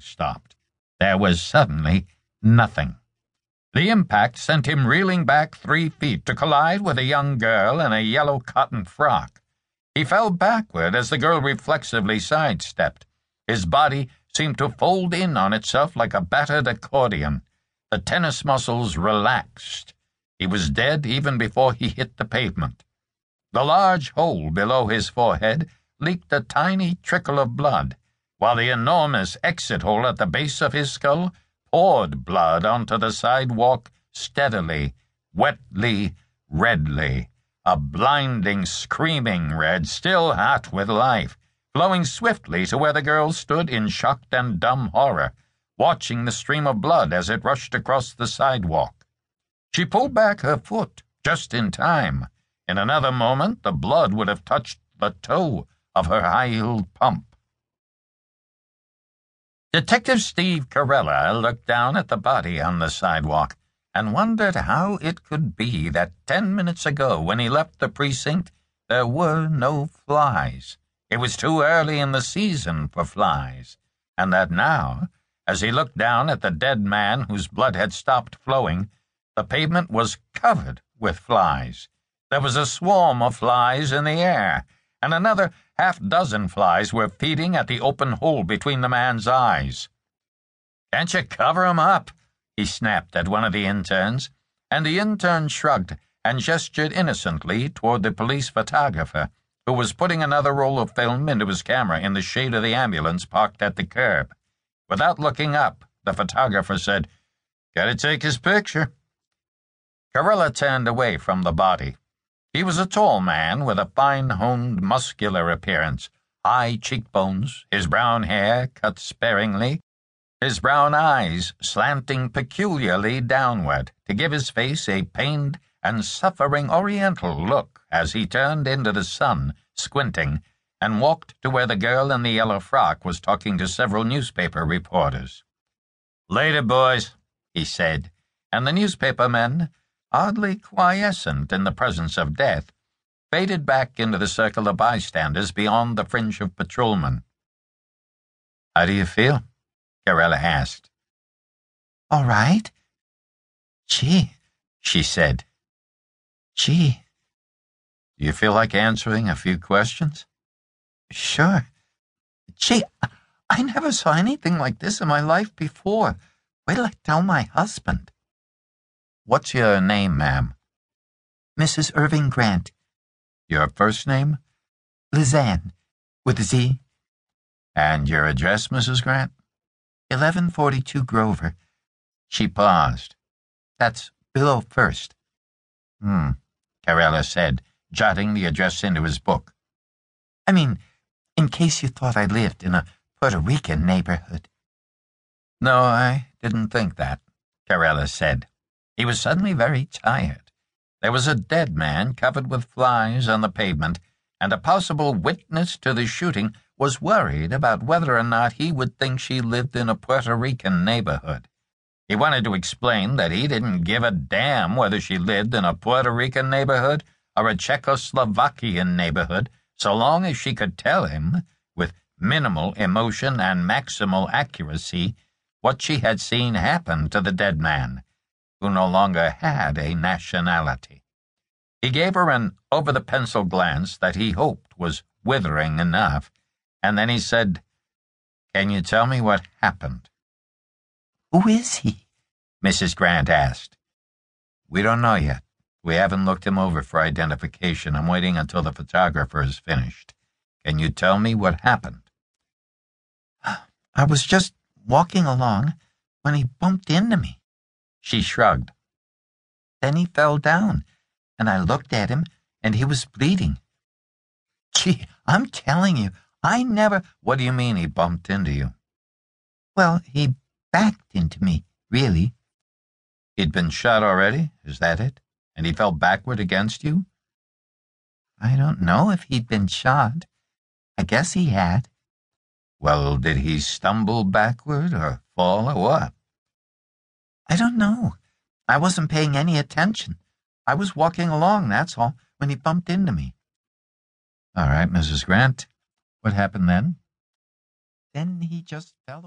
Stopped. There was suddenly nothing. The impact sent him reeling back three feet to collide with a young girl in a yellow cotton frock. He fell backward as the girl reflexively sidestepped. His body seemed to fold in on itself like a battered accordion. The tennis muscles relaxed. He was dead even before he hit the pavement. The large hole below his forehead leaked a tiny trickle of blood, while the enormous exit hole at the base of his skull poured blood onto the sidewalk steadily, wetly, redly. A blinding, screaming red, still hot with life, flowing swiftly to where the girl stood in shocked and dumb horror, watching the stream of blood as it rushed across the sidewalk. She pulled back her foot just in time. In another moment, the blood would have touched the toe of her high heeled pump. Detective Steve Carella looked down at the body on the sidewalk and wondered how it could be that ten minutes ago, when he left the precinct, there were no flies. It was too early in the season for flies, and that now, as he looked down at the dead man whose blood had stopped flowing, the pavement was covered with flies. There was a swarm of flies in the air, and another half dozen flies were feeding at the open hole between the man's eyes. Can't you cover 'em up? he snapped at one of the interns, and the intern shrugged and gestured innocently toward the police photographer, who was putting another roll of film into his camera in the shade of the ambulance parked at the curb. Without looking up, the photographer said, Gotta take his picture. Carella turned away from the body. He was a tall man with a fine honed, muscular appearance, high cheekbones, his brown hair cut sparingly, his brown eyes slanting peculiarly downward to give his face a pained and suffering oriental look as he turned into the sun, squinting, and walked to where the girl in the yellow frock was talking to several newspaper reporters. Later, boys, he said, and the newspaper men oddly quiescent in the presence of death, faded back into the circle of bystanders beyond the fringe of patrolmen. How do you feel? Carella asked. All right. Gee, she said. Gee. Do you feel like answering a few questions? Sure. Gee, I never saw anything like this in my life before. Wait till I tell my husband. What's your name, ma'am? Mrs. Irving Grant. Your first name? Lizanne, with a Z. And your address, Mrs. Grant? 1142 Grover. She paused. That's below first. Hmm, Carella said, jotting the address into his book. I mean, in case you thought I lived in a Puerto Rican neighborhood. No, I didn't think that, Carella said. He was suddenly very tired. There was a dead man covered with flies on the pavement, and a possible witness to the shooting was worried about whether or not he would think she lived in a Puerto Rican neighborhood. He wanted to explain that he didn't give a damn whether she lived in a Puerto Rican neighborhood or a Czechoslovakian neighborhood, so long as she could tell him, with minimal emotion and maximal accuracy, what she had seen happen to the dead man who no longer had a nationality. He gave her an over the pencil glance that he hoped was withering enough, and then he said, Can you tell me what happened? Who is he? Mrs. Grant asked. We don't know yet. We haven't looked him over for identification. I'm waiting until the photographer is finished. Can you tell me what happened? I was just walking along when he bumped into me. She shrugged. Then he fell down, and I looked at him, and he was bleeding. Gee, I'm telling you, I never. What do you mean he bumped into you? Well, he backed into me, really. He'd been shot already? Is that it? And he fell backward against you? I don't know if he'd been shot. I guess he had. Well, did he stumble backward or fall or what? I don't know. I wasn't paying any attention. I was walking along, that's all, when he bumped into me. All right, Mrs. Grant. What happened then? Then he just fell